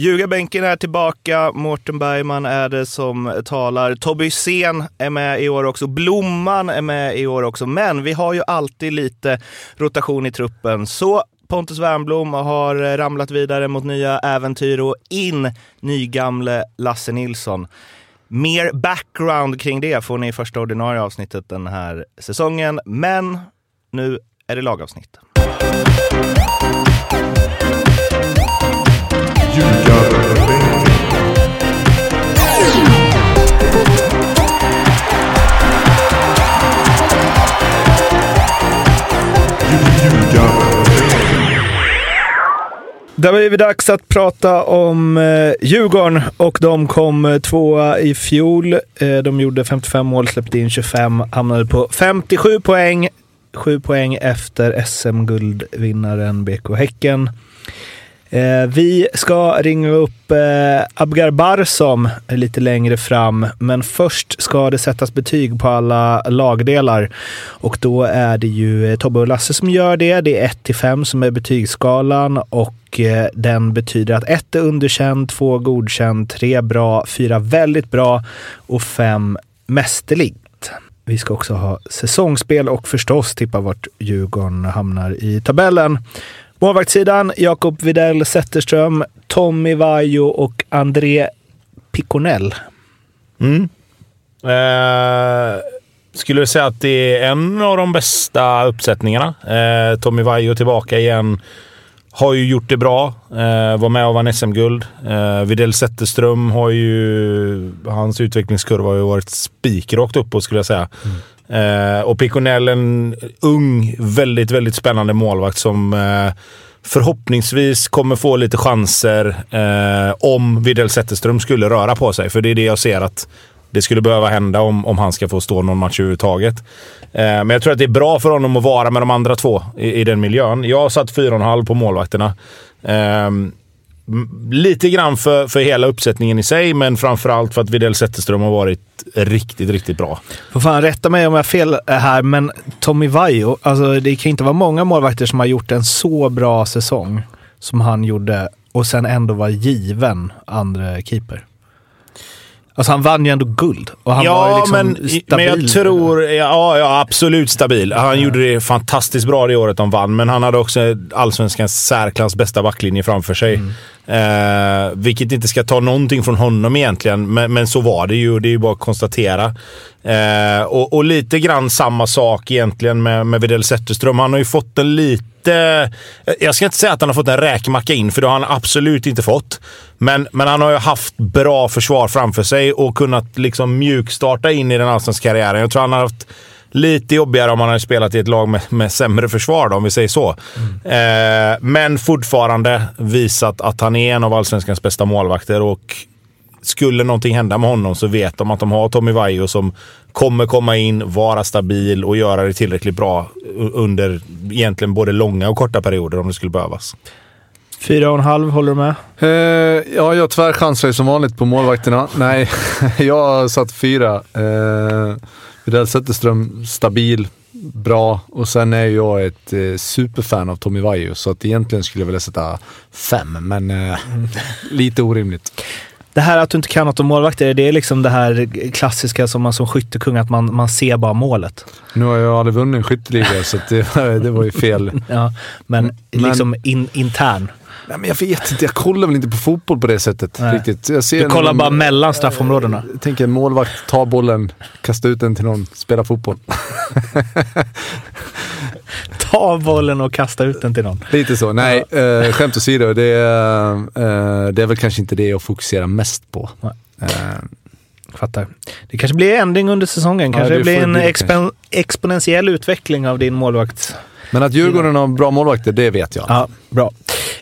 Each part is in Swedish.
Ljugarbänken är tillbaka. Mårten Bergman är det som talar. Tobbe Hysén är med i år också. Blomman är med i år också. Men vi har ju alltid lite rotation i truppen. Så Pontus Wernbloom har ramlat vidare mot nya äventyr och in nygamle Lasse Nilsson. Mer background kring det får ni i första ordinarie avsnittet den här säsongen. Men nu är det lagavsnitt. Där var det dags att prata om eh, Djurgården och de kom eh, tvåa i fjol. Eh, de gjorde 55 mål, släppte in 25, hamnade på 57 poäng. 7 poäng efter SM-guldvinnaren BK Häcken. Eh, vi ska ringa upp eh, Abgar Barsom lite längre fram, men först ska det sättas betyg på alla lagdelar. Och då är det ju eh, Tobbe och Lasse som gör det. Det är 1 till 5 som är betygsskalan och eh, den betyder att 1 är underkänd, 2 godkänd, 3 bra, 4 väldigt bra och 5 mästerligt. Vi ska också ha säsongsspel och förstås tippa vart Djurgården hamnar i tabellen. Målvaktssidan, Jakob Videll Zetterström, Tommy Vaiho och André Piconell. Mm. Eh, skulle säga att det är en av de bästa uppsättningarna. Eh, Tommy Vaiho tillbaka igen. Har ju gjort det bra. Eh, var med och vann SM-guld. Eh, Videll Zetterström har ju... Hans utvecklingskurva har ju varit spikrakt uppåt skulle jag säga. Mm. Eh, och Piconell en ung, väldigt, väldigt spännande målvakt som eh, förhoppningsvis kommer få lite chanser eh, om Widell Zetterström skulle röra på sig. För det är det jag ser att det skulle behöva hända om, om han ska få stå någon match överhuvudtaget. Eh, men jag tror att det är bra för honom att vara med de andra två i, i den miljön. Jag har satt 4,5 på målvakterna. Eh, lite grann för, för hela uppsättningen i sig, men framförallt för att Widell Zetterström har varit riktigt, riktigt bra. Får fan rätta mig om jag har fel här, men Tommy Vaiho, alltså det kan inte vara många målvakter som har gjort en så bra säsong som han gjorde och sen ändå var given andra keeper. Alltså han vann ju ändå guld. Och han ja, var liksom men, stabil. men jag tror... Ja, ja, absolut stabil. Han ja. gjorde det fantastiskt bra det året de vann, men han hade också allsvenskans särklass bästa backlinje framför sig. Mm. Eh, vilket inte ska ta någonting från honom egentligen, men, men så var det ju. Det är ju bara att konstatera. Eh, och, och, lite grann samma sak egentligen med, med Widell Zetterström. Han har ju fått en lite... Eh, jag ska inte säga att han har fått en räkmacka in, för det har han absolut inte fått. Men, men han har ju haft bra försvar framför sig och kunnat liksom mjukstarta in i den allsvenska karriären. Jag tror han har haft Lite jobbigare om man hade spelat i ett lag med, med sämre försvar, då, om vi säger så. Mm. Eh, men fortfarande visat att han är en av allsvenskans bästa målvakter och skulle någonting hända med honom så vet de att de har Tommy Vaiho som kommer komma in, vara stabil och göra det tillräckligt bra under egentligen både långa och korta perioder om det skulle behövas. Fyra och en halv, håller du med? Uh, ja, jag tvärchansar ju som vanligt på målvakterna. Nej, jag har satt fyra. Uh, Widell Zetterström, stabil, bra. Och sen är jag ett eh, superfan av Tommy Vaiho, så att egentligen skulle jag vilja sätta fem, men eh, lite orimligt. Det här att du inte kan något om målvakter, det är liksom det här klassiska som man som skyttekung, att man, man ser bara målet. Nu har jag aldrig vunnit en skytteliga, så det, det var ju fel. ja, men, men liksom in, intern. Nej, men jag vet inte, jag kollar väl inte på fotboll på det sättet Nej. riktigt. Jag ser du kollar någon, bara mellan straffområdena? Jag tänker en målvakt, ta bollen, kasta ut den till någon, spela fotboll. ta bollen och kasta ut den till någon. Lite så. Nej, äh, skämt åsido. Det, är, äh, det är väl kanske inte det jag fokuserar mest på. Äh, Fattar. Det kanske blir ändring under säsongen. Kanske ja, det blir en expo exponentiell utveckling av din målvakt. Men att Djurgården har bra målvakter, det vet jag. Ja, bra.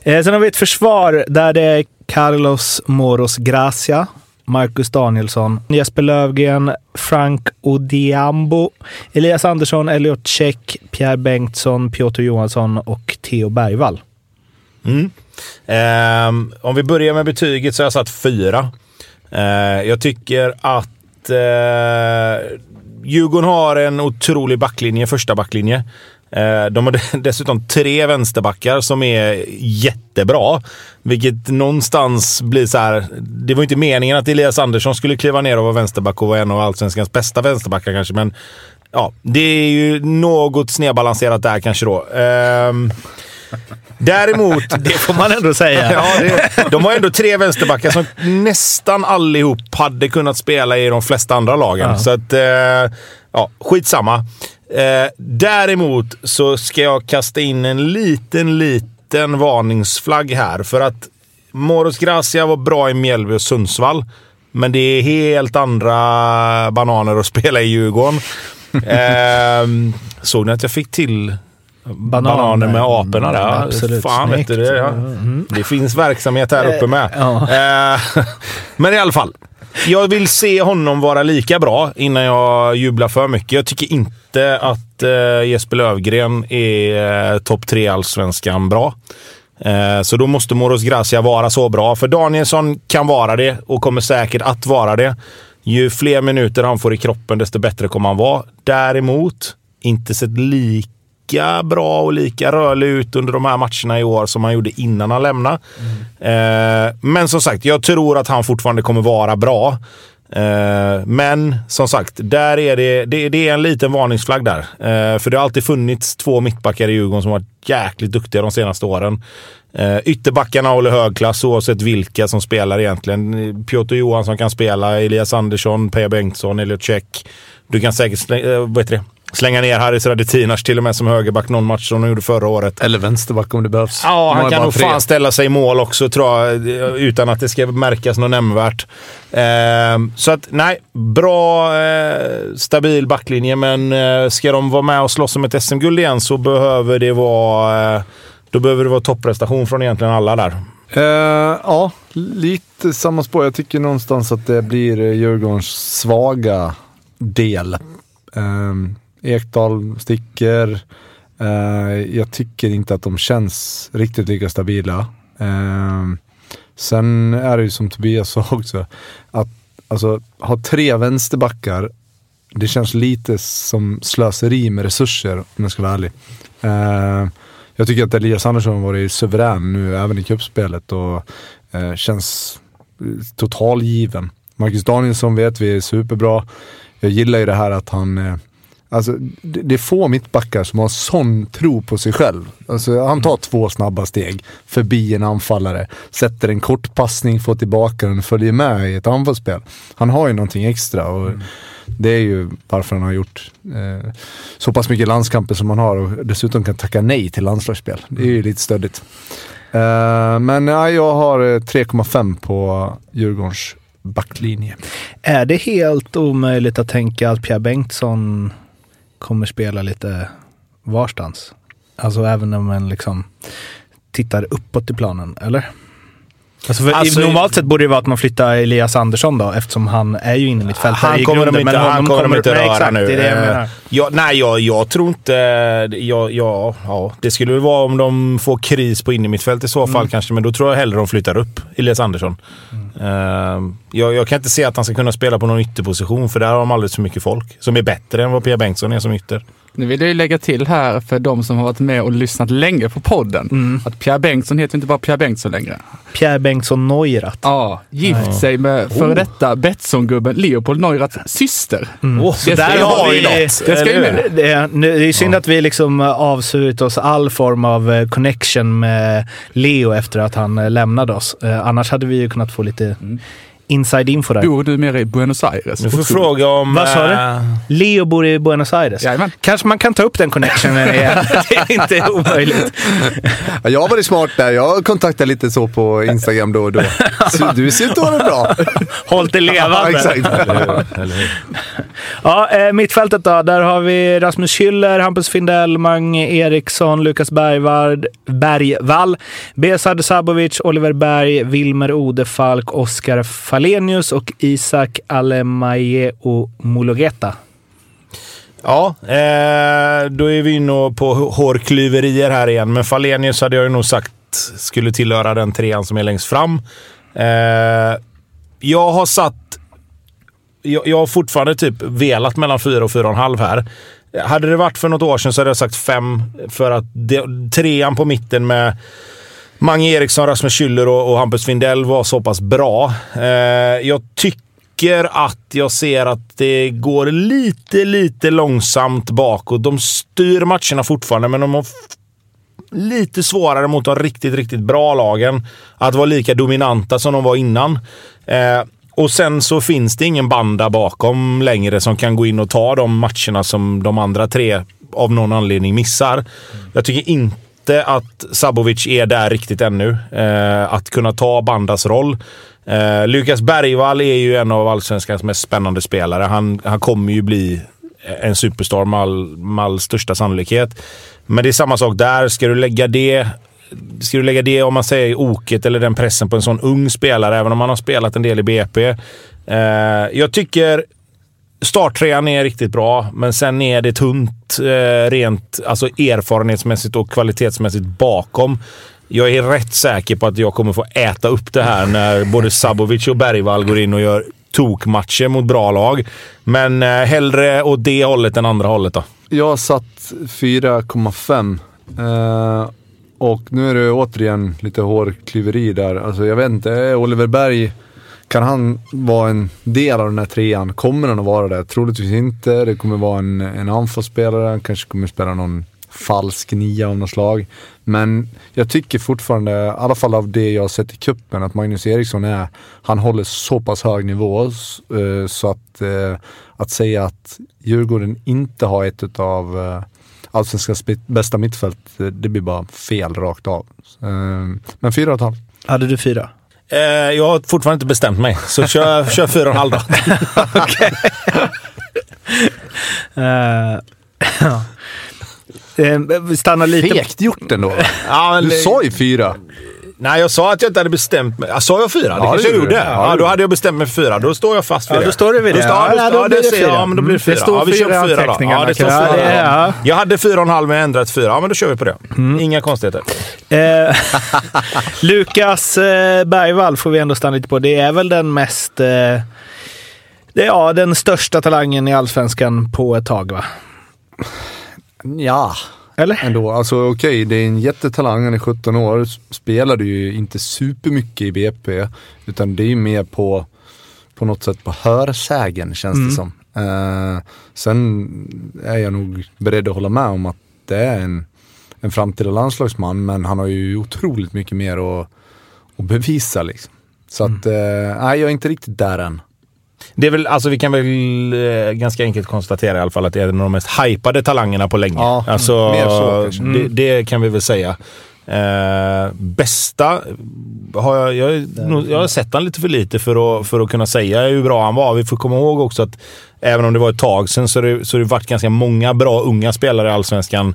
Eh, sen har vi ett försvar där det är Carlos Moros Gracia, Marcus Danielsson, Jesper Lövgren, Frank Odiambo, Elias Andersson, Elliot Check, Pierre Bengtsson, Piotr Johansson och Theo Bergvall. Mm. Eh, om vi börjar med betyget så har jag satt fyra. Eh, jag tycker att eh, Djurgården har en otrolig backlinje, första backlinje. Eh, de har dessutom tre vänsterbackar som är jättebra. Vilket någonstans blir så här. Det var inte meningen att Elias Andersson skulle kliva ner och vara vänsterback och vara en av allsvenskans bästa vänsterbackar kanske, men ja, det är ju något snedbalanserat där kanske då. Um, Däremot... det får man ändå säga. ja, det, de har ändå tre vänsterbackar som nästan allihop hade kunnat spela i de flesta andra lagen. Ja. Så att, eh, ja, skitsamma. Eh, däremot så ska jag kasta in en liten, liten varningsflagg här. För att Moros Gracia var bra i Mjällby och Sundsvall. Men det är helt andra bananer att spela i Djurgården. eh, såg ni att jag fick till Bananer, bananer med aporna där? Mm, absolut. Fan vet du det. Ja. Mm. Det finns verksamhet här uppe med. Ja. Eh, men i alla fall. Jag vill se honom vara lika bra innan jag jublar för mycket. Jag tycker inte att uh, Jesper Lövgren är uh, topp tre allsvenskan bra. Uh, så då måste Moros Gracia vara så bra. För Danielsson kan vara det och kommer säkert att vara det. Ju fler minuter han får i kroppen, desto bättre kommer han vara. Däremot, inte sett lika lika bra och lika rörlig ut under de här matcherna i år som han gjorde innan han lämnade. Mm. Eh, men som sagt, jag tror att han fortfarande kommer vara bra. Eh, men som sagt, där är det, det, det är en liten varningsflagg där. Eh, för det har alltid funnits två mittbackar i Djurgården som varit jäkligt duktiga de senaste åren. Eh, ytterbackarna håller hög klass oavsett vilka som spelar egentligen. Piotr Johansson kan spela, Elias Andersson, Peja Bengtsson, Elliot Check. Du kan säkert, eh, vad heter det? Slänga ner Haris Radetinac till och med som högerback någon match som de gjorde förra året. Eller vänsterback om det behövs. Ja, han kan nog fan ställa sig i mål också tror jag, utan att det ska märkas något nämnvärt. Eh, så att, nej. Bra, eh, stabil backlinje, men eh, ska de vara med och slåss om ett SM-guld igen så behöver det vara, eh, då behöver det vara topprestation från egentligen alla där. Uh, ja, lite samma spår. Jag tycker någonstans att det blir Djurgårdens svaga del. Um, Ekdal sticker. Uh, jag tycker inte att de känns riktigt lika stabila. Uh, sen är det ju som Tobias sa också, att alltså, ha tre vänsterbackar, det känns lite som slöseri med resurser om jag ska vara ärlig. Uh, jag tycker att Elias Andersson har varit suverän nu även i cupspelet och uh, känns totalgiven. Marcus Danielsson vet vi är superbra. Jag gillar ju det här att han Alltså, det, det är få mittbackar som har sån tro på sig själv. Alltså, han tar två snabba steg förbi en anfallare, sätter en kortpassning, får tillbaka den och följer med i ett anfallsspel. Han har ju någonting extra och mm. det är ju varför han har gjort eh, så pass mycket landskamper som han har och dessutom kan tacka nej till landslagsspel. Det är ju lite stöddigt. Eh, men ja, jag har 3,5 eh, på Djurgårdens backlinje. Är det helt omöjligt att tänka att Pierre Bengtsson kommer spela lite varstans. Alltså även om man liksom tittar uppåt i planen, eller? Alltså alltså, normalt sett borde det vara att man flyttar Elias Andersson då, eftersom han är ju inne i mitt fält Han kommer de inte, han kommer de inte röra exakt, nu. Det jag menar. Ja, nej, jag, jag tror inte... Ja, ja, ja, det skulle väl vara om de får kris på innermittfält i så fall mm. kanske, men då tror jag hellre de flyttar upp Elias Andersson. Mm. Ehm, jag, jag, kan inte se att han ska kunna spela på någon ytterposition, för där har de alldeles för mycket folk som är bättre än vad Pia Bengtsson är som ytter. Nu vill jag ju lägga till här för de som har varit med och lyssnat länge på podden, mm. att Pierre Bengtsson heter inte bara Pierre Bengtsson längre. Pierre Bengtsson Neurath. Ja, gift ja. sig med före oh. detta Betsson-gubben Leopold Neuraths syster. Mm. Oh, så det där har vi något. Det, ska ju med. Det, är, det är synd ja. att vi liksom avslutat oss all form av eh, connection med Leo efter att han eh, lämnade oss. Eh, annars hade vi ju kunnat få lite mm inside info där. Bor du mer i Buenos Aires? Du får fråga om... Vad sa du? Eh, Leo bor i Buenos Aires. Jajamän. Kanske man kan ta upp den connectionen igen. det är inte omöjligt. jag har varit smart där. Jag kontaktar lite så på Instagram då och då. Så du ser ut att ha det bra. Håll det levande. Ja, exakt. ja, eh, mittfältet då. Där har vi Rasmus Schüller, Hampus Findell, Mange Eriksson, Lukas Bergvall, Bergvall Besard Sabovic, Oliver Berg, Wilmer Odefalk, Oskar Falenius och Isak Alemaye Mulogeta. Ja, eh, då är vi inne på hårklyverier här igen. Men Falenius hade jag ju nog sagt skulle tillhöra den trean som är längst fram. Eh, jag har satt jag, jag har fortfarande typ velat mellan 4 och 4,5 här. Hade det varit för något år sedan så hade jag sagt 5 för att det, trean på mitten med Mange Eriksson, Rasmus Schüller och, och Hampus Findell var så pass bra. Eh, jag tycker att jag ser att det går lite, lite långsamt bakåt. De styr matcherna fortfarande, men de har lite svårare mot de riktigt, riktigt bra lagen att vara lika dominanta som de var innan. Eh, och sen så finns det ingen band där bakom längre som kan gå in och ta de matcherna som de andra tre av någon anledning missar. Jag tycker inte att Sabovic är där riktigt ännu. Eh, att kunna ta Bandas roll. Eh, Lukas Bergvall är ju en av allsvenskans mest spännande spelare. Han, han kommer ju bli en superstar med all, med all största sannolikhet. Men det är samma sak där. Ska du lägga det Ska du lägga det, om man säger oket eller den pressen på en sån ung spelare, även om han har spelat en del i BP. Eh, jag tycker starttrean är riktigt bra, men sen är det tunt eh, rent alltså erfarenhetsmässigt och kvalitetsmässigt bakom. Jag är rätt säker på att jag kommer få äta upp det här när både Sabovic och Bergvall går in och gör tokmatcher mot bra lag. Men eh, hellre åt det hållet än andra hållet då. Jag har satt 4,5. Eh, och nu är det återigen lite hårklyveri där. Alltså jag vet inte, Oliver Berg, kan han vara en del av den här trean? Kommer han att vara det? Troligtvis inte. Det kommer vara en, en anfallsspelare, han kanske kommer spela någon falsk nia av något slag. Men jag tycker fortfarande, i alla fall av det jag har sett i kuppen att Magnus Eriksson är, han håller så pass hög nivå eh, så att, eh, att säga att Djurgården inte har ett av eh, allsvenskans bästa mittfält, det blir bara fel rakt av. Men fyra och ett halvt. Hade du fyra? Jag har fortfarande inte bestämt mig, så kör, kör fyra och en halv då. Okej. Vi stannar lite... Fegt gjort ändå. ja, du sa ju fyra. Nej, jag sa att jag inte hade bestämt mig. Sa jag fyra? Ja, det kanske jag gjorde. Ja, ja, då hade jag bestämt mig för fyra. Då står jag fast vid ja, det. Då står du vid det. Då, står, ja, då, då, blir det fyra. Ja, men då blir det fyra. Det står ja, vi fyra fyra då. Ja, det står fyra. Det, ja. Jag hade fyra och en halv men ändrat fyra. Ja, men då kör vi på det. Mm. Inga konstigheter. Eh, Lukas eh, Bergvall får vi ändå stanna lite på. Det är väl den mest... Eh, det, ja, den största talangen i Allsvenskan på ett tag, va? Ja, eller? Ändå. Alltså okej, okay, det är en jättetalang, han är 17 år, spelade ju inte supermycket i BP, utan det är ju mer på, på något sätt på hörsägen känns mm. det som. Uh, sen är jag nog beredd att hålla med om att det är en, en framtida landslagsman, men han har ju otroligt mycket mer att, att bevisa liksom. Så mm. att, uh, nej jag är inte riktigt där än. Det är väl, alltså vi kan väl eh, ganska enkelt konstatera i alla fall att det är en av de mest hypade talangerna på länge. Ja, alltså, mer så mm. det, det, kan vi väl säga. Eh, bästa har jag, jag, jag har sett han lite för lite för att, för att kunna säga hur bra han var. Vi får komma ihåg också att även om det var ett tag sedan så har det, så det varit ganska många bra unga spelare i Allsvenskan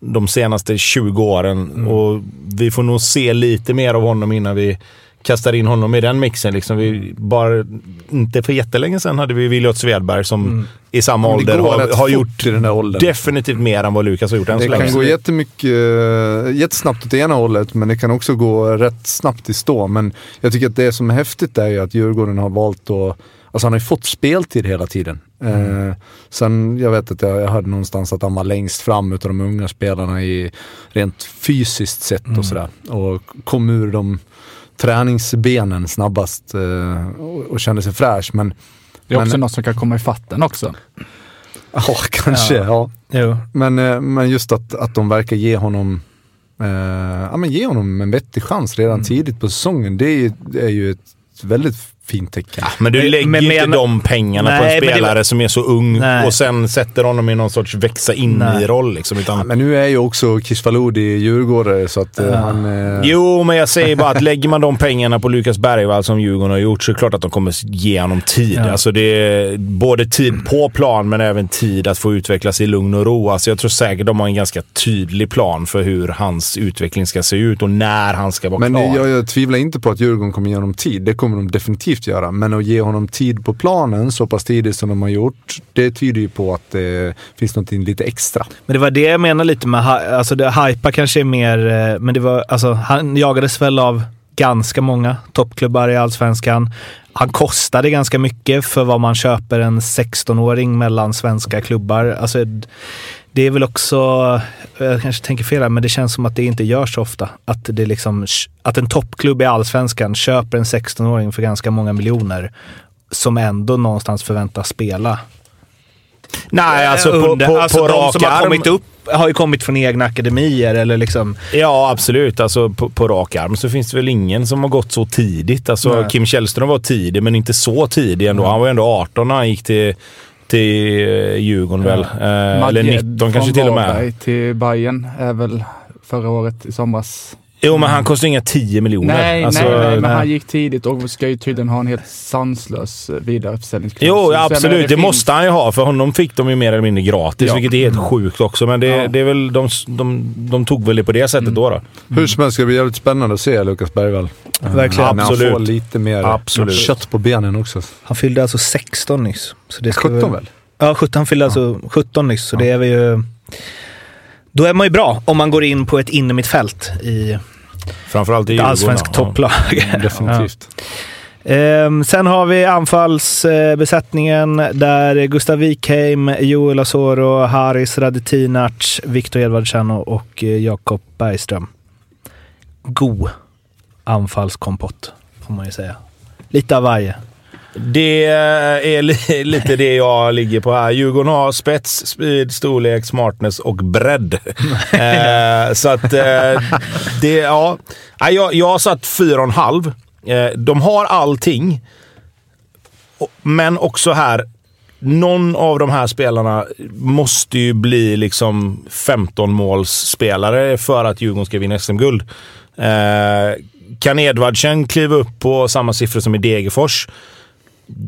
de senaste 20 åren. Mm. Och vi får nog se lite mer av honom innan vi kastar in honom i den mixen. Liksom vi bara, inte för jättelänge sedan hade vi Williot Svedberg som mm. i samma ålder har, har gjort definitivt mer än vad Lukas har gjort än Det kan länge. gå jättemycket, eh, jättesnabbt åt ena hållet, men det kan också gå rätt snabbt i stå. Men jag tycker att det som är häftigt är ju att Djurgården har valt att Alltså han har ju fått speltid hela tiden. Mm. Eh, sen, jag vet att jag, jag hörde någonstans att han var längst fram utav de unga spelarna i rent fysiskt sett mm. och sådär. Och kom ur de träningsbenen snabbast eh, och, och kände sig fräsch. Men, det är också men, något som kan komma i fatten också. Ja, kanske. Ja. ja. Men, eh, men just att, att de verkar ge honom eh, ja, men ge honom en vettig chans redan mm. tidigt på säsongen. Det är, är ju ett väldigt fint tecken. Ja, men du lägger men, inte de pengarna nej, på en spelare var, som är så ung nej. och sen sätter honom i någon sorts växa in i roll. Liksom, utan... ja, men nu är ju också Kisvalodi djurgårdare så att uh. han... Eh... Jo, men jag säger bara att lägger man de pengarna på Lukas Bergvall som Djurgården har gjort så är det klart att de kommer ge honom tid. Ja. Alltså det är både tid på plan men även tid att få utvecklas i lugn och ro. Alltså jag tror säkert de har en ganska tydlig plan för hur hans utveckling ska se ut och när han ska vara men klar. Men jag, jag tvivlar inte på att Djurgården kommer ge honom tid. Det kommer de definitivt definitivt göra. Men att ge honom tid på planen så pass tidigt som de har gjort, det tyder ju på att det finns något lite extra. Men det var det jag menade lite med, alltså det hypa kanske är mer, eh, men det var, alltså han jagades väl av ganska många toppklubbar i allsvenskan. Han kostade ganska mycket för vad man köper en 16-åring mellan svenska klubbar. Alltså, det är väl också, jag kanske tänker fel här, men det känns som att det inte görs så ofta. Att, det liksom, att en toppklubb i allsvenskan köper en 16-åring för ganska många miljoner som ändå någonstans förväntas spela. Nej, alltså på, Under, på, alltså på de rak som har kommit upp har ju kommit från egna akademier eller liksom... Ja, absolut. Alltså, på, på rak arm så finns det väl ingen som har gått så tidigt. Alltså, Nej. Kim Källström var tidig, men inte så tidig ändå. Han var ju ändå 18 när han gick till, till eh, Djurgården väl. Eh, eller Madjed 19 kanske till och med. Till Bayern är väl förra året i somras. Jo, men han kostar inga 10 miljoner. Nej, Alltså, nej, nej, men han gick tidigt och ska ju tydligen ha en helt sanslös eh, vidareförsäljningsklaus. Jo, menar, absolut. Det, finns- måste han ju ha. För honom fick de ju mer eller mindre gratis, Ja. vilket är helt sjukt också. Men det, Ja. det är väl, de, de, de tog väl det på det sättet då. då. Hur som helst ska det bli jävligt spännande att se Lukas Bergvall. Eh, Verkligen. När han Absolut. får lite mer Absolut. kött på benen också. Han fyllde alltså 16 nyss. Så det ska 17 väl? Ja, 17, han fyllde alltså 17 nyss. Så det är vi ju... Då är man ju bra om man går in på ett innermittfält i Framförallt i ett allsvenskt ja. topplag. Definitivt. Ehm, sen har vi anfallsbesättningen där Gustav Wikheim, Joel Asoro, Haris Radetinac, Viktor Edvardsen och Jakob Bergström. God anfallskompott, får man ju säga. Lite av varje. Det är li- lite det jag ligger på här. Djurgården har spets, speed, storlek, smartness och bredd. eh, så att eh, det, ja. Jag, jag har satt fyra och en halv. Eh, de har allting. Men också här, någon av de här spelarna måste ju bli liksom 15-målsspelare för att Djurgården ska vinna SM-guld. Eh, kan Edvardsen kliva upp på samma siffror som i Degerfors?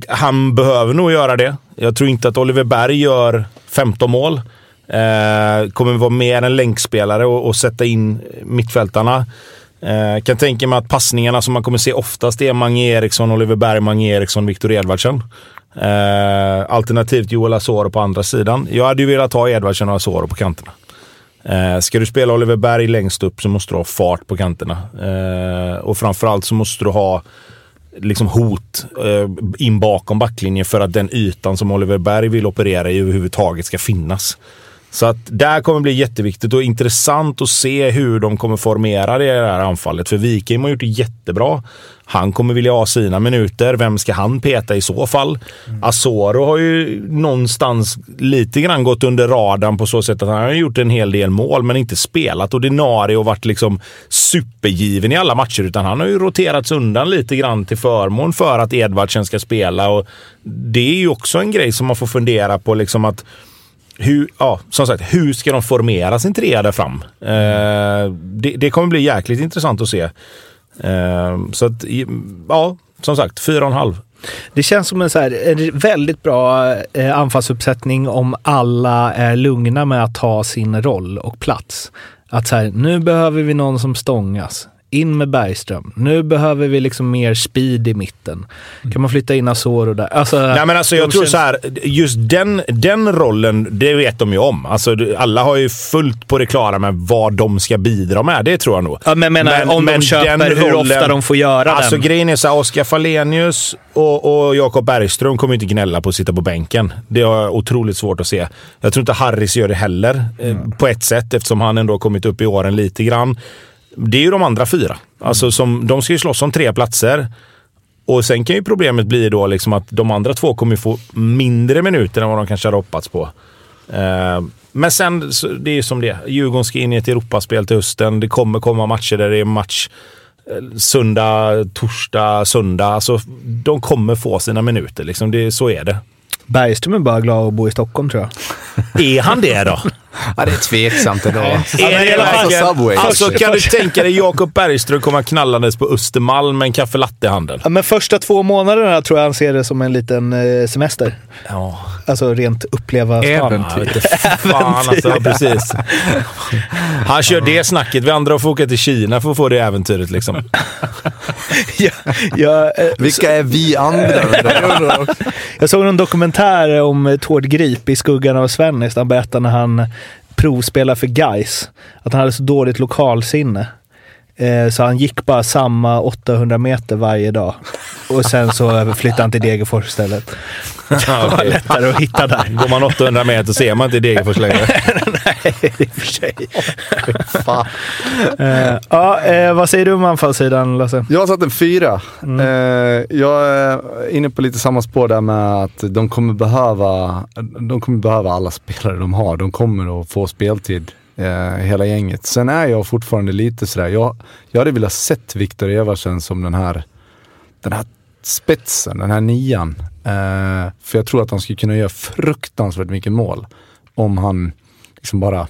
Han behöver nog göra det. Jag tror inte att Oliver Berg gör 15 mål. Eh, kommer vara mer en länkspelare och, och sätta in mittfältarna. Eh, kan tänka mig att passningarna som man kommer se oftast är Mange Eriksson, Oliver Berg, Mange Eriksson, Viktor Edvardsen. Eh, alternativt Joel Asoro på andra sidan. Jag hade ju velat ha Edvardsen och Asoro på kanterna. Eh, ska du spela Oliver Berg längst upp så måste du ha fart på kanterna. Eh, och framförallt så måste du ha liksom hot eh, in bakom backlinjen för att den ytan som Oliver Berg vill operera i överhuvudtaget ska finnas. Så att där kommer bli jätteviktigt och intressant att se hur de kommer formera det här anfallet. För Wikheim har gjort det jättebra. Han kommer vilja ha sina minuter. Vem ska han peta i så fall? Asoro har ju någonstans lite grann gått under radarn på så sätt att han har gjort en hel del mål men inte spelat ordinarie och varit liksom supergiven i alla matcher. Utan han har ju roterats undan lite grann till förmån för att Edvardsen ska spela. Och det är ju också en grej som man får fundera på. liksom att hur, ja, som sagt, hur ska de formera sin trea där fram? Eh, det, det kommer bli jäkligt intressant att se. Eh, så att, ja, som sagt, fyra och en halv. Det känns som en, så här, en väldigt bra eh, anfallsuppsättning om alla är lugna med att ta sin roll och plats. Att så här, nu behöver vi någon som stångas. In med Bergström. Nu behöver vi liksom mer speed i mitten. Kan man flytta in Asoro där? Alltså, Nej, men alltså, jag tror känns- så här, just den, den rollen, det vet de ju om. Alltså, alla har ju fullt på det klara med vad de ska bidra med. Det tror jag nog. Ja, men menar, om de köper hur ofta de får göra Alltså den. grejen är så här, Oskar Fallenius och, och Jakob Bergström kommer inte gnälla på att sitta på bänken. Det har jag otroligt svårt att se. Jag tror inte Harris gör det heller, eh, på ett sätt, eftersom han ändå har kommit upp i åren lite grann. Det är ju de andra fyra. Alltså som, de ska ju slåss om tre platser. Och sen kan ju problemet bli då liksom att de andra två kommer få mindre minuter än vad de kanske hade hoppats på. Eh, men sen, det är ju som det. Djurgården ska in i ett Europaspel till hösten. Det kommer komma matcher där det är match eh, söndag, torsdag, söndag. Alltså, de kommer få sina minuter. Liksom. Det, så är det. Bergström är bara glad att bo i Stockholm tror jag. Är han det då? Ja, det är tveksamt ändå. Är det i alla fall- verkligen- Subway. Alltså kan du tänka dig Jakob Bergström komma knallandes på Östermalm med en kaffe latte i handen? Ja, men första två månaderna tror jag han ser det som en liten eh, semester. Ja. Alltså rent uppleva stan. Äventyr. Ja, fan alltså, ja, precis. Han kör det snacket. Vi andra får åka till Kina för att få det äventyret liksom. ja, jag, eh, Vilka är vi andra? Jag såg en dokumentär om eh, Tord Grip i skuggan av Svennis. Han berättade när han provspela för Guys att han hade så dåligt lokalsinne. Eh, så han gick bara samma 800 meter varje dag. Och sen så flyttade han till Degerfors istället. Det var lättare att hitta där. Går man 800 meter ser man inte Degerfors längre. Nej, i och för sig. Fan. Eh, ja, eh, vad säger du om anfallssidan, Lasse? Jag har satt en fyra. Eh, jag är inne på lite samma spår där med att de kommer behöva, de kommer behöva alla spelare de har. De kommer att få speltid, eh, hela gänget. Sen är jag fortfarande lite sådär, jag, jag hade velat sett Viktor Eversen som den här, den här spetsen, den här nian. Eh, för jag tror att han skulle kunna göra fruktansvärt mycket mål om han liksom bara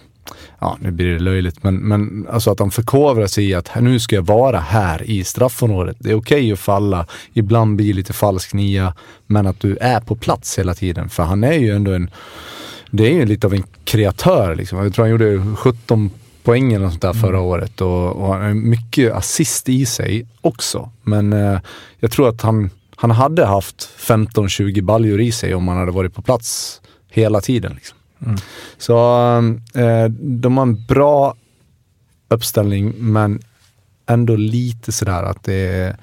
ja nu blir det löjligt, men, men alltså att han förkovrar sig i att nu ska jag vara här i straffområdet. Det är okej att falla, ibland blir lite falsk nia, men att du är på plats hela tiden. För han är ju ändå en, det är ju lite av en kreatör liksom. Jag tror han gjorde 17 poäng eller sånt där förra året och, och han har mycket assist i sig också. Men eh, jag tror att han, han hade haft 15-20 baljor i sig om han hade varit på plats hela tiden. Liksom. Så eh, de har en bra uppställning men ändå lite sådär att det är,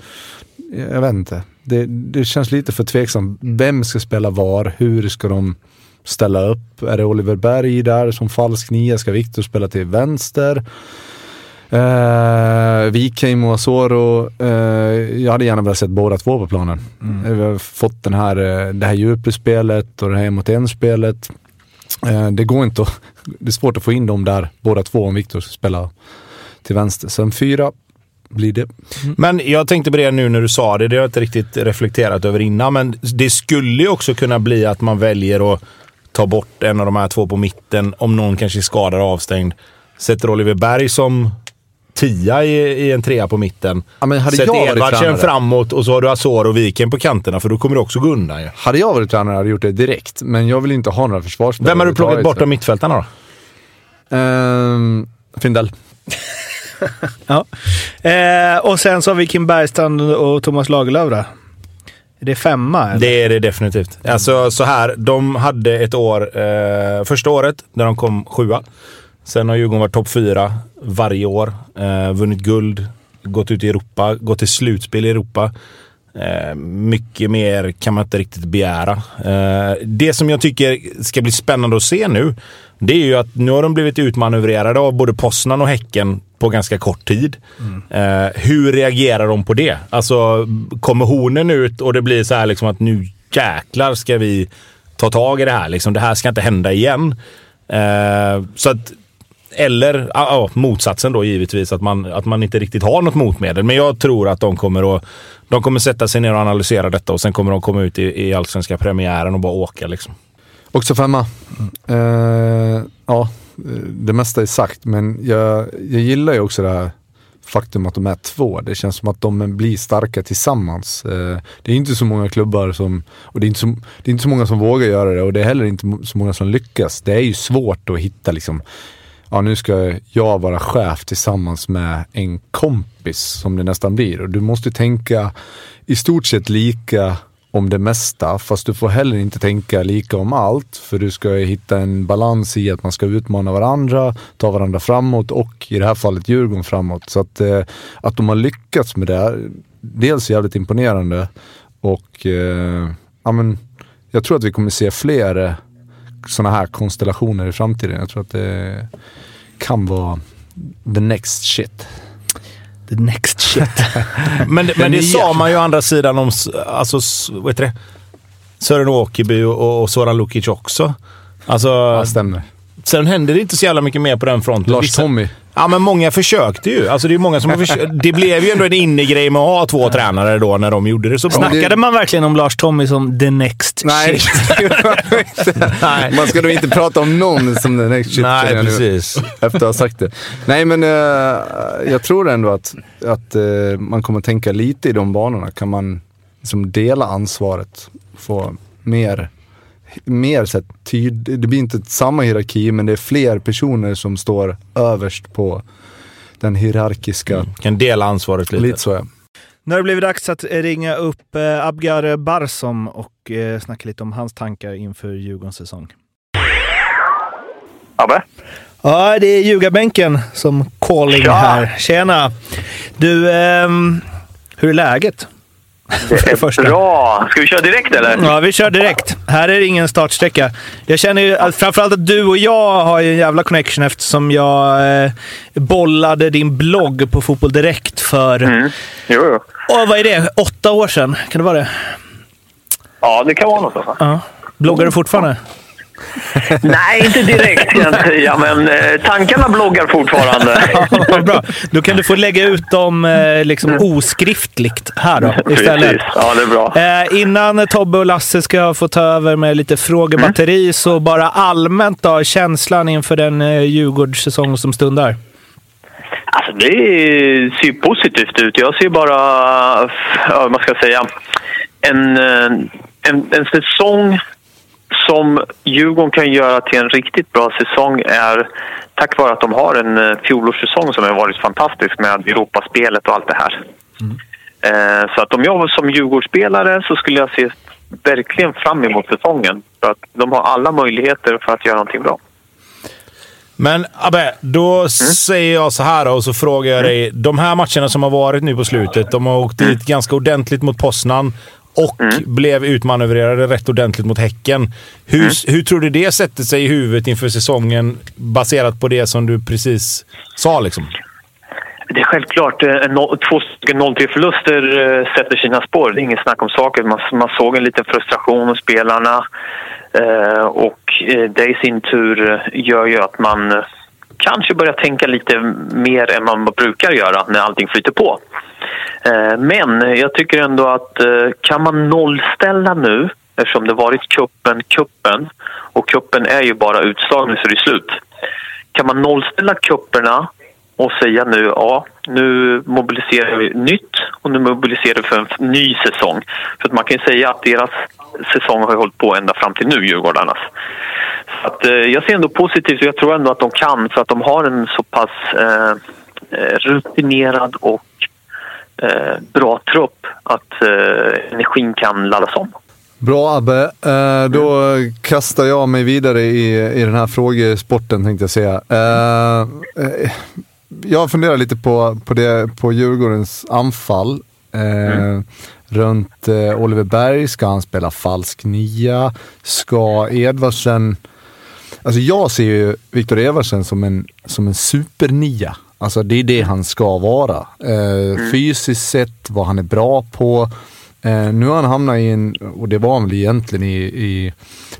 jag vet inte. Det, det känns lite för tveksamt. Vem ska spela var? Hur ska de ställa upp? Är det Oliver Berg där som falsk nia? Ska Viktor spela till vänster? Uh, Wikheim och Asoro, eh, jag hade gärna velat sett båda två på planen. Mm. Vi har fått den här, eh, det här djupespelet och det här en mot en-spelet. Eh, det går inte att, det är svårt att få in dem där båda två om Viktor ska spela till vänster. Så en fyra blir det. Men jag tänkte på det nu när du sa det, det har jag inte riktigt reflekterat över innan, men det skulle ju också kunna bli att man väljer att ta bort en av de här två på mitten om någon kanske är skadad och avstängd. Sätter Oliver Berg som tia i, i en trea på mitten. Ja, men hade Sätter jag varit Edvardsen framåt och så har du Azor och Viken på kanterna, för då kommer det också gå undan ju. Hade jag varit tränare hade jag gjort det direkt, men jag vill inte ha några försvarsspelare. Vem har du plockat bort av mittfältarna då? Ehm, Findell. Ja. Eh, och sen så har vi Kim Bergstrand och Thomas Lagerlöf då. Är det femma? Eller? Det är det definitivt. Alltså så här, de hade ett år, eh, första året, när de kom sjua. Sen har Djurgården varit topp fyra varje år. Eh, vunnit guld, gått ut i Europa, gått till slutspel i Europa. Eh, mycket mer kan man inte riktigt begära. Eh, det som jag tycker ska bli spännande att se nu, det är ju att nu har de blivit utmanövrerade av både Poznan och Häcken på ganska kort tid. Eh, hur reagerar de på det? Alltså, kommer hornen ut och det blir så här liksom att nu jäklar ska vi ta tag i det här. Liksom, det här ska inte hända igen. Eh, så att eller ja, ja, motsatsen då givetvis, att man, att man inte riktigt har något motmedel. Men jag tror att de kommer att de kommer sätta sig ner och analysera detta och sen kommer de komma ut i, i allsvenska premiären och bara åka. Liksom. Också femma. Eh, ja, eh, det mesta är sagt, men jag, jag gillar ju också det här faktum att de är två. Det känns som att de blir starka tillsammans. Eh, det är inte så många klubbar som, och det är, inte så, det är inte så många som vågar göra det och det är heller inte så många som lyckas. Det är ju svårt att hitta liksom, ja nu ska jag vara chef tillsammans med en kompis som det nästan blir. Och du måste tänka i stort sett lika om det mesta, fast du får heller inte tänka lika om allt, för du ska hitta en balans i att man ska utmana varandra, ta varandra framåt och i det här fallet Djurgården framåt. Så att, eh, att de har lyckats med det, dels jävligt imponerande och eh, ja, men, jag tror att vi kommer se fler sådana här konstellationer i framtiden. Jag tror att det kan vara the next shit. The next shit. Men, det- men det sa man ju å andra sidan om alltså, vad heter det? Sören Åkerby och, och Soran Lukic också. Alltså, Ja, stämmer. sen hände det inte så jävla mycket mer på den fronten. Lars Vissa- Tommy. Ja, men många försökte ju. Alltså, det, är många som det blev ju ändå en innegrej med att ha två tränare då när de gjorde det så bra. Snackade man verkligen om Lars Tommy som the next Nej, shit? Nej. man ska då inte prata om någon som the next shit. Nej, nu. precis. efter att ha sagt det. Nej, men eh, jag tror ändå att, att eh, man kommer tänka lite i de banorna. Kan man liksom dela ansvaret, få mer, mer så här, tyd, det blir inte samma hierarki, men det är fler personer som står överst på den hierarkiska. Kan dela ansvaret lite. Lite så ja. Nu har det blivit dags att ringa upp eh, Abgar Barsom och eh, snacka lite om hans tankar inför Djurgårdens säsong. Abbe? Ja, det är ljugarbänken som calling Tja. här. Tjena! Du, ehm, hur är läget? För det första. Bra! Ska vi köra direkt eller? Ja, vi kör direkt. Här är det ingen startsträcka. Jag känner ju att framförallt att du och jag har en jävla connection eftersom jag eh, bollade din blogg på Fotboll Direkt för, Mm. Jo, jo. åh, vad är det? Åtta år sedan? Kan det vara det? Ja, det kan vara något. va? Ja. Bloggar du fortfarande? Nej, inte direkt kan jag säga, men eh, tankarna bloggar fortfarande. Ja, vad bra. Då kan du få lägga ut dem eh, liksom oskriftligt här då, istället. Precis. Ja, det är bra. Eh, innan Tobbe och Lasse ska få ta över med lite frågebatteri, så bara allmänt då, känslan inför den eh, Djurgårdssäsong som stundar. Alltså, det ser positivt ut. Jag ser bara, ja, vad man ska säga, en, en, en säsong som Djurgården kan göra till en riktigt bra säsong är tack vare att de har en eh, fjolårssäsong som har varit fantastisk med Europaspelet och allt det här. Eh, Så att om jag var som Djurgårdsspelare så skulle jag se verkligen fram emot säsongen. För att de har alla möjligheter för att göra någonting bra. Men Abbe, då säger jag så här och så frågar jag dig. De här matcherna som har varit nu på slutet, de har åkt dit ganska ordentligt mot Poznan och blev utmanövrerade rätt ordentligt mot Häcken. Hur, hur tror du det sätter sig i huvudet inför säsongen baserat på det som du precis sa? Liksom? Det är självklart. eh, Två stycken 0-3-förluster eh, sätter sina spår. Det är inget snack om saken. Man, man såg en liten frustration hos spelarna. Eh, och det i sin tur gör ju att man kanske börjar tänka lite mer än man brukar göra när allting flyter på. Eh, men jag tycker ändå att eh, kan man nollställa nu eftersom det varit kuppen, kuppen och kuppen är ju bara utslagning så det är slut. Kan man nollställa kupperna och säga nu, ja, nu mobiliserar vi nytt och nu mobiliserar vi för en ny säsong. För att man kan ju säga att deras säsong har ju hållit på ända fram till nu, Djurgårdarnas. Så att, eh, jag ser ändå positivt och jag tror ändå att de kan för att de har en så pass eh, eh rutinerad och bra trupp att eh, energin kan laddas om. Bra Abbe. Eh, då kastar jag mig vidare i, i den här frågesporten tänkte jag säga. Eh, eh, jag funderar lite på, på, det, på Djurgårdens anfall. Eh, Runt eh, Oliver Berg, ska han spela falsk nia? Ska Edvardsen... Alltså jag ser ju Viktor Edvardsen som en, som en supernia. Alltså det är det han ska vara. Eh, Fysiskt sett, vad han är bra på. Eh, nu har han hamnat i en, och det var han väl egentligen i, i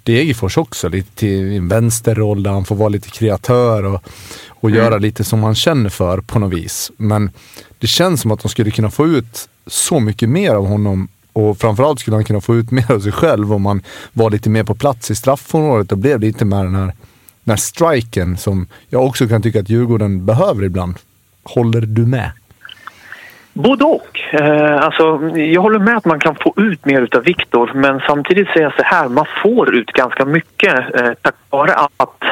Degerfors också, lite till, i en vänsterroll där han får vara lite kreatör och, och göra lite som han känner för på något vis. Men det känns som att de skulle kunna få ut så mycket mer av honom och framförallt skulle han kunna få ut mer av sig själv om man var lite mer på plats i straffområdet och blev lite med den här, här striken som jag också kan tycka att Djurgården behöver ibland. Håller du med? Både och. Eh, alltså, jag håller med att man kan få ut mer av Viktor men samtidigt säger jag så här, man får ut ganska mycket eh, tack vare att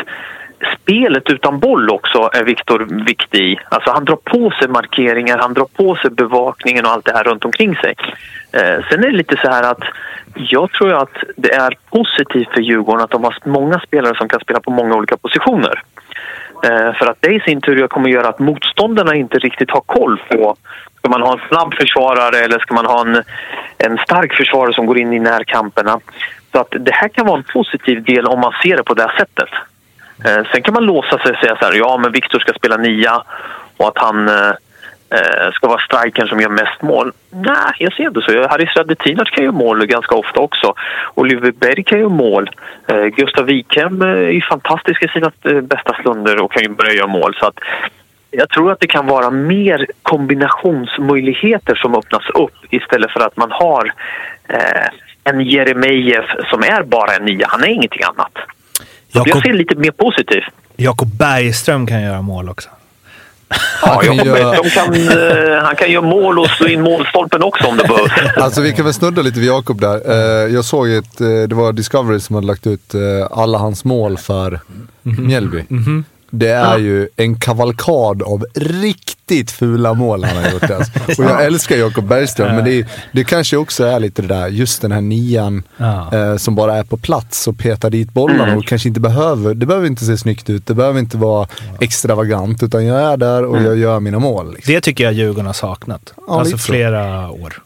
spelet utan boll också är Viktor viktig i. Alltså han drar på sig markeringar, han drar på sig bevakningen och allt det här runt omkring sig. Eh, sen är det lite så här att jag tror att det är positivt för Djurgården att de har många spelare som kan spela på många olika positioner. Eh, För att det i sin tur kommer göra att motståndarna inte riktigt har koll på Ska man ha en snabb försvarare eller ska man ha en, en stark försvarare som går in i närkamperna? Så att det här kan vara en positiv del om man ser det på det här sättet. Eh, sen kan man låsa sig och säga så här, ja men Viktor ska spela nia och att han eh, eh, ska vara strikern som gör mest mål. Nej, jag ser inte så. Haris Radetinac kan göra mål ganska ofta också. Oliver Berg kan göra mål. Eh, Gustav Wikhem eh, är ju fantastisk i sina eh, bästa stunder och kan ju börja göra mål. Så att jag tror att det kan vara mer kombinationsmöjligheter som öppnas upp istället för att man har eh, en Jeremejeff som är bara en nia. Han är ingenting annat. Så Jakob- Jag ser lite mer positivt. Jakob Bergström kan göra mål också. Ja, Han kan Jakob göra- Bergström kan, eh, han kan göra mål och slå in målstolpen också om det behövs. Alltså vi kan väl snudda lite vid Jakob där. Eh, jag såg ett, eh, det var Discovery som hade lagt ut alla hans mål för Mjällby. Det är ju en kavalkad av riktigt fula mål han har gjort. Alltså. Och jag älskar Jakob Bergström, men det, det kanske också är lite det där, just den här nian Ja. eh, som bara är på plats och petar dit bollarna Mm. och kanske inte behöver, det behöver inte se snyggt ut, det behöver inte vara extravagant, utan jag är där och jag gör mina mål. Liksom. Det tycker jag Djurgården har saknat. Ja, alltså så. flera år.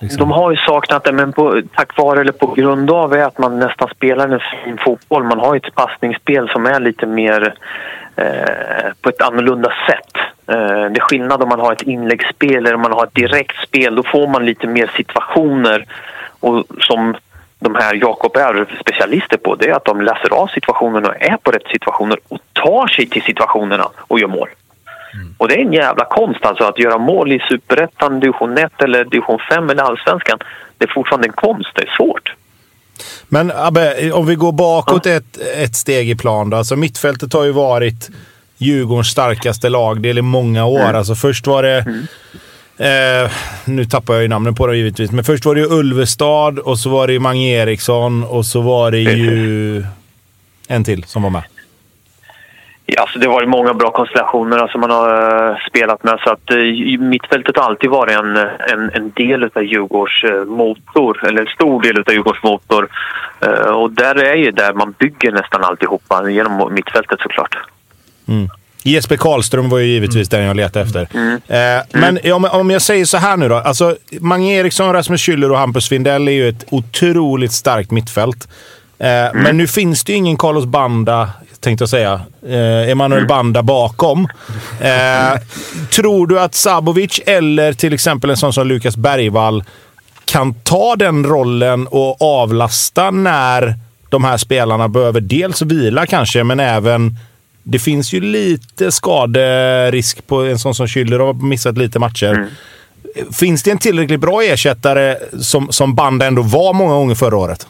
Liksom. De har ju saknat det, men på, tack vare eller på grund av är att man nästan spelar en fin fotboll. Man har ju ett passningsspel som är lite mer eh, på ett annorlunda sätt. Eh, det är skillnad om man har ett inläggsspel eller om man har ett direkt spel. Då får man lite mer situationer och som de här Jakob är specialister på det är att de läser av situationerna och är på rätt situationer och tar sig till situationerna och gör mål. Och det är en jävla konst alltså att göra mål i Superettan, division 1 eller division 5 eller Allsvenskan. Det är fortfarande en konst, det är svårt. Men Abbe, om vi går bakåt ett, ett steg i plan då. Alltså mittfältet har ju varit Djurgårdens starkaste lagdel i många år. Alltså först var det... Eh, nu tappar jag ju namnen på dem givetvis, men först var det ju Ulvestad och så var det ju Mange Eriksson och så var det ju en till som var med. Ja, alltså det har varit många bra konstellationer alltså man har eh, spelat med. Så att, eh, mittfältet har alltid varit en, en, en del av Djurgårds eh, motor, eller en stor del av Djurgårds motor. Eh, och där är ju där man bygger nästan alltihopa, genom mittfältet såklart. Jesper Karlström var ju givetvis den jag letade efter. Eh, men om, om jag säger så här nu då. Alltså, Mange Eriksson, Rasmus Schüller och Hampus Findell är ju ett otroligt starkt mittfält. Eh, Men nu finns det ju ingen Carlos Banda, tänkte jag säga. Eh, Emanuel Banda bakom. Eh, tror du att Sabovic eller till exempel en sån som Lukas Bergvall kan ta den rollen och avlasta när de här spelarna behöver dels vila kanske, men även det finns ju lite skaderisk på en sån som Schüller har missat lite matcher. Finns det en tillräckligt bra ersättare som, som Banda ändå var många gånger förra året?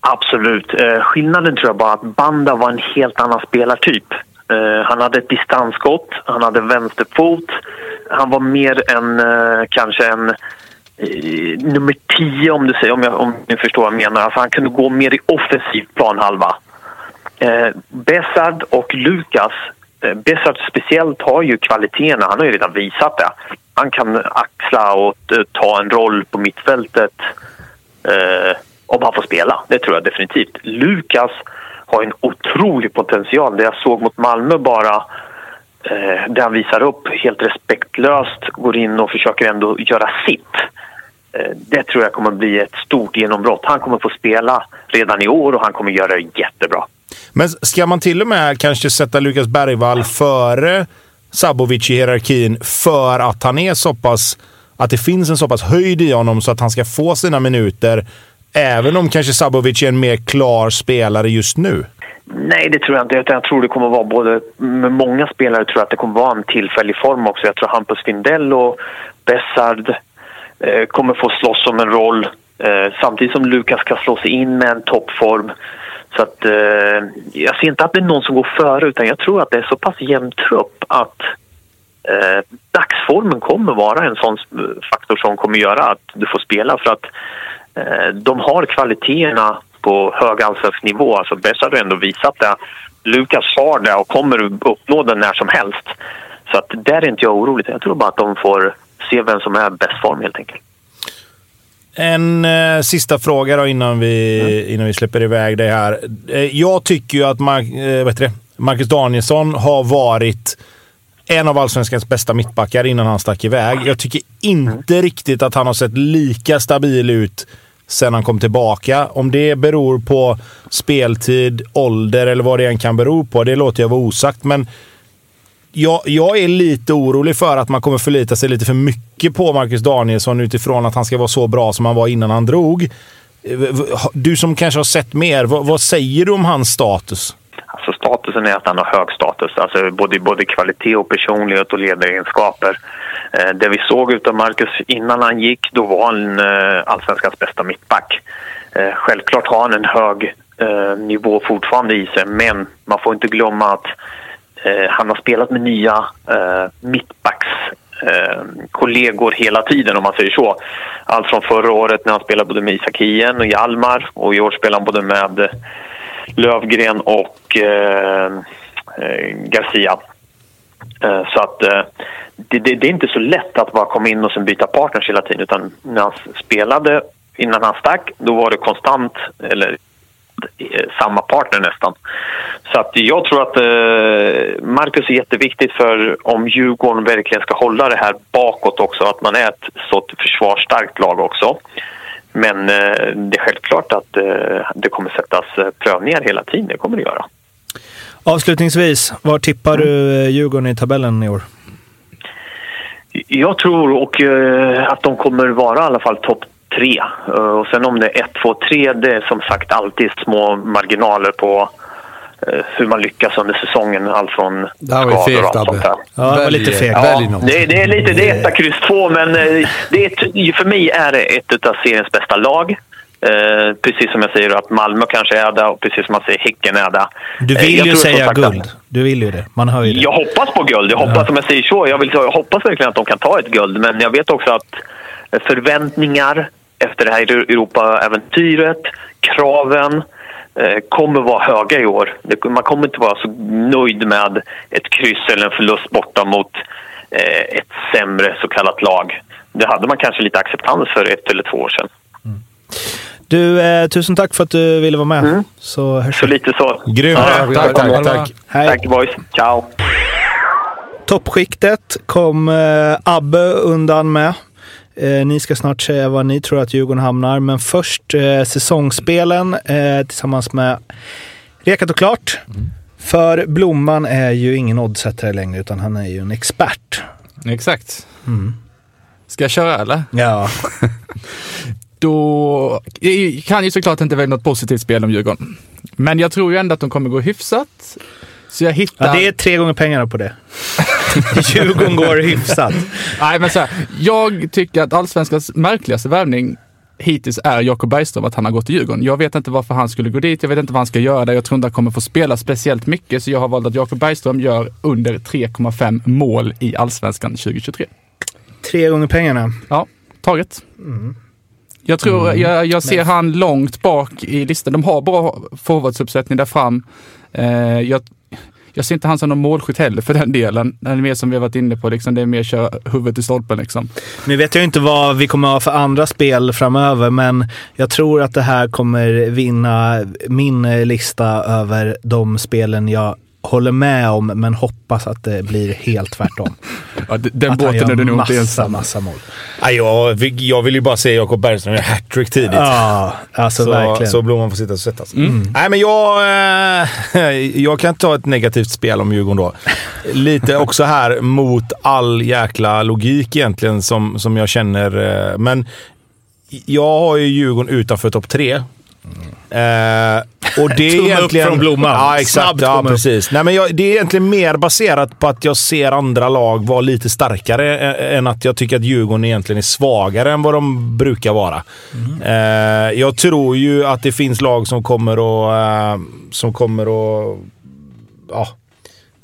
Absolut. Eh, skillnaden tror jag bara att Banda var en helt annan spelartyp. Eh, han hade ett distansskott, han hade vänsterfot. Han var mer en, eh, kanske en eh, nummer 10 om du säger, om, jag, om ni förstår vad jag menar. Alltså han kunde gå mer i offensiv planhalva. Eh, Bessard och Lukas, eh, Bessard speciellt har ju kvaliteterna, han har ju redan visat det. Han kan axla och eh, ta en roll på mittfältet eh, om han får spela. Det tror jag definitivt. Lukas har en otrolig potential. Det jag såg mot Malmö bara, eh, där han visar upp helt respektlöst, går in och försöker ändå göra sitt. Eh, det tror jag kommer bli ett stort genombrott. Han kommer få spela redan i år och han kommer göra det jättebra. Men ska man till och med kanske sätta Lukas Bergvall före Sabovic i hierarkin för att han är så pass... Att det finns en så pass höjd i honom så att han ska få sina minuter, även om kanske Sabovic är en mer klar spelare just nu? Nej, det tror jag inte. Jag tror det kommer vara både... Med många spelare tror jag att det kommer vara en tillfällig form också. Jag tror Hampus Findell och Bessard eh, kommer få slåss om en roll. Eh, samtidigt som Lukas kan slå sig in med en toppform. Så att, eh, jag ser inte att det är någon som går före utan jag tror att det är så pass jämn trupp att eh, dagsformen kommer vara en sån eh, faktor som kommer göra att du får spela för att de har kvaliteterna på hög allsvensk. Alltså Bess har ändå visat det. Lukas har det och kommer uppnå det när som helst. Så att där är inte jag orolig. Jag tror bara att de får se vem som är bäst form helt enkelt. En eh, sista fråga då innan vi, innan vi släpper iväg dig här. Eh, jag tycker ju att Mark, eh? Marcus Danielsson har varit en av allsvenskans bästa mittbackar innan han stack iväg. Jag tycker inte riktigt att han har sett lika stabil ut sen han kom tillbaka. Om det beror på speltid, ålder eller vad det än kan bero på, det låter jag vara osagt. Men jag, jag är lite orolig för att man kommer förlita sig lite för mycket på Marcus Danielsson utifrån att han ska vara så bra som han var innan han drog. Eh, du som kanske har sett mer, vad, vad säger du om hans status? Alltså statusen är att han har hög status, alltså både, både kvalitet och personlighet och ledaregenskaper. Eh, det vi såg utav Marcus innan han gick, då var han eh, allsvenskans bästa mittback. Eh, självklart har han en hög eh, nivå fortfarande i sig, men man får inte glömma att eh, han har spelat med nya eh, mittbacks eh, kollegor hela tiden om man säger så. Allt från förra året när han spelade både med Isak Hien och Hjalmar och i år spelar han både med Lövgren och eh, eh, Garcia. Eh, så att eh, det, det, det är inte så lätt att bara komma in och sen byta partners hela tiden. Utan när han spelade innan han stack, då var det konstant, eller eh, samma partner nästan. Så att jag tror att eh, Marcus är jätteviktigt för om Djurgården verkligen ska hålla det här bakåt också, att man är ett så försvarsstarkt lag också. Men eh, det är självklart att eh, det kommer sättas eh, prövningar hela tiden, det kommer det göra. Avslutningsvis, var tippar du eh, Djurgården i tabellen i år? Jag tror och, att de kommer vara i alla fall topp tre. Och sen om det är ett, två, tre, det är som sagt alltid små marginaler på hur man lyckas under säsongen. Allt från Det här var skador fegt och allt sånt där. Ja, det var lite fegt. Ja, det, det är lite det är etta, kryss två, men eh, det är, ett- för mig är det ett av seriens bästa lag. Eh, precis som jag säger att Malmö kanske är där och precis som man säger Häcken är där. Du Eh, vill jag ju som säga att- guld. Du vill ju det. Man hör ju det. jag hoppas på guld. Jag hoppas, om jag säger så, jag, vill, jag hoppas verkligen att de kan ta ett guld. Men jag vet också att förväntningar efter det här Europa-äventyret, kraven, eh, kommer vara höga i år. Man kommer inte vara så nöjd med ett kryss eller en förlust borta mot eh, ett sämre så kallat lag. Det hade man kanske lite acceptans för ett eller två år sedan. Du, eh, tusen tack för att du ville vara med. Så hörs Så vi. lite så. Grymt! Ja, tack, tack, tack. Hej. Tack boys. Ciao. Toppskiktet kom eh, Abbe undan med. Eh, ni ska snart säga var ni tror att Djurgården hamnar, men först eh, säsongsspelen eh, tillsammans med Rekat och Klart. För Blomman är ju ingen oddsättare längre, utan han är ju en expert. Exakt. Ska jag köra eller? Ja. Då jag kan ju såklart inte välja något positivt spel om Djurgården. Men jag tror ju ändå att de kommer gå hyfsat. Så jag hittar... ja, det är tre gånger pengarna på det. Djurgården går hyfsat. Nej, men så här, jag tycker att allsvenskans märkligaste värvning hittills är Jakob Bergström, att han har gått till Djurgården. Jag vet inte varför han skulle gå dit, jag vet inte vad han ska göra där. Jag tror inte han kommer få spela speciellt mycket, så jag har valt att Jakob Bergström gör under 3,5 mål i allsvenskan 2023. Tre gånger pengarna. Ja, taget. Jag tror, jag, jag ser han långt bak i listan. De har bra forwardsuppsättning där fram. Eh, jag, jag ser inte han som någon målskytt heller för den delen. Det är mer som vi har varit inne på, liksom, det är mer köra huvudet i stolpen liksom. Nu vet jag inte vad vi kommer ha för andra spel framöver, men jag tror att det här kommer vinna min lista över de spelen jag håller med om, men hoppas att det blir helt tvärtom. Ja, den att båten är du nog inte massa, ensam. massa mål. Ja, jag, vill- jag vill ju bara se Jakob Bergström göra hattrick tidigt. Ja, alltså så, verkligen. så Blomman får sitta och svettas. Nej, men jag, eh, jag kan ta ett negativt spel om Djurgården då. Lite också här mot all jäkla logik egentligen som, som jag känner. Eh, men jag har ju Djurgården utanför topp tre. Eh, och det är Tumme upp egentligen... från Blomman. Ja, exakt. Snabb Ja, precis. Nej, men jag, det är egentligen mer baserat på att jag ser andra lag vara lite starkare än att jag tycker att Djurgården egentligen är svagare än vad de brukar vara. Eh, jag tror ju att det finns lag som kommer att... Eh, som kommer att... Ja,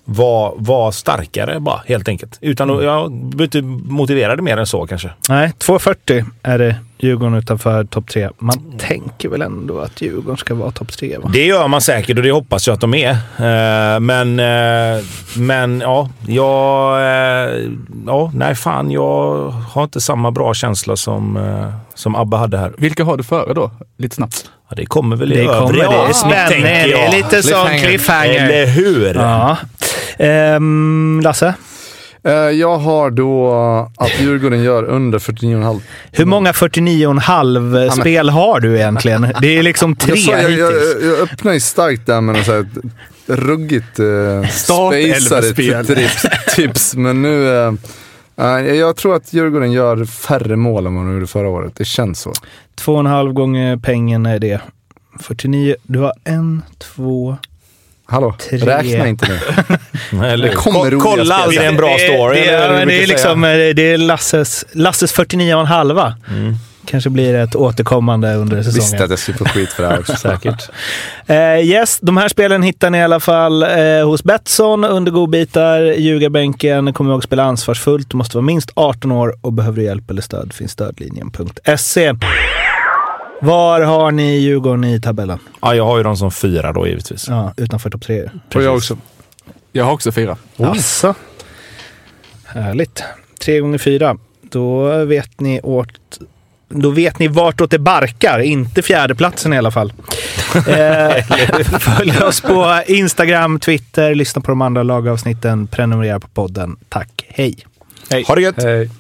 vara var starkare bara, helt enkelt. Utan att... Jag behöver inte motivera det mer än så kanske. Nej, 2,40 är det Djurgården utanför topp tre. Man tänker väl ändå att Djurgården ska vara topp tre, va? Det gör man säkert och det hoppas jag att de är. Eh, men, eh, men ja, jag... Eh, ja, nej fan. Jag har inte samma bra känsla som, som Abba hade här. Vilka har du före då? Lite snabbt. Ja, det kommer väl i Det kommer, övriga det är avsnitt, spännande. tänker Det är lite sån Cliffhanger. cliffhanger. Eller hur? Ja. Ehm, Lasse, Jag har då att Djurgården gör under 49,5. hur många 49,5 spel har du egentligen? Det är liksom tre Jag, sa, jag, jag, jag öppnar ju starkt där med här ruggigt uh, spacade tips, tips. Men nu... eh, eh, jag tror att Djurgården gör färre mål än vad de gjorde förra året. Det känns så. Två och en halv gånger pengen är det. 49. Du har en, två... Hallå, Tre. räkna inte nu. Eller, Det kommer ko- roliga kolla spel. alltid en bra Det är- story. Det är, det liksom eh, det är Lasses, Lasses 49 och en halva. Kanske blir ett återkommande under Visste säsongen. att jag skulle få skit för det här också. Säkert. Eh, yes, de här spelen hittar ni i alla fall eh, hos Betsson under godbitar. Ljugarbänken. Kom ihåg att spela ansvarsfullt. Du måste vara minst 18 år och behöver du hjälp eller stöd finns stödlinjen.se. Var har ni Djurgården i tabellen? Ja, jag har ju dem som fyra då givetvis. Ja, utanför topp tre. Och jag också. Jag har också fyra. Alltså. Härligt. Tre gånger fyra. Då vet ni åt... Då vet ni vartåt det barkar, inte fjärdeplatsen i alla fall. eh, följ oss på Instagram, Twitter, lyssna på de andra lagavsnitten, prenumerera på podden. Tack, hej! hej. Ha det gött! Hej.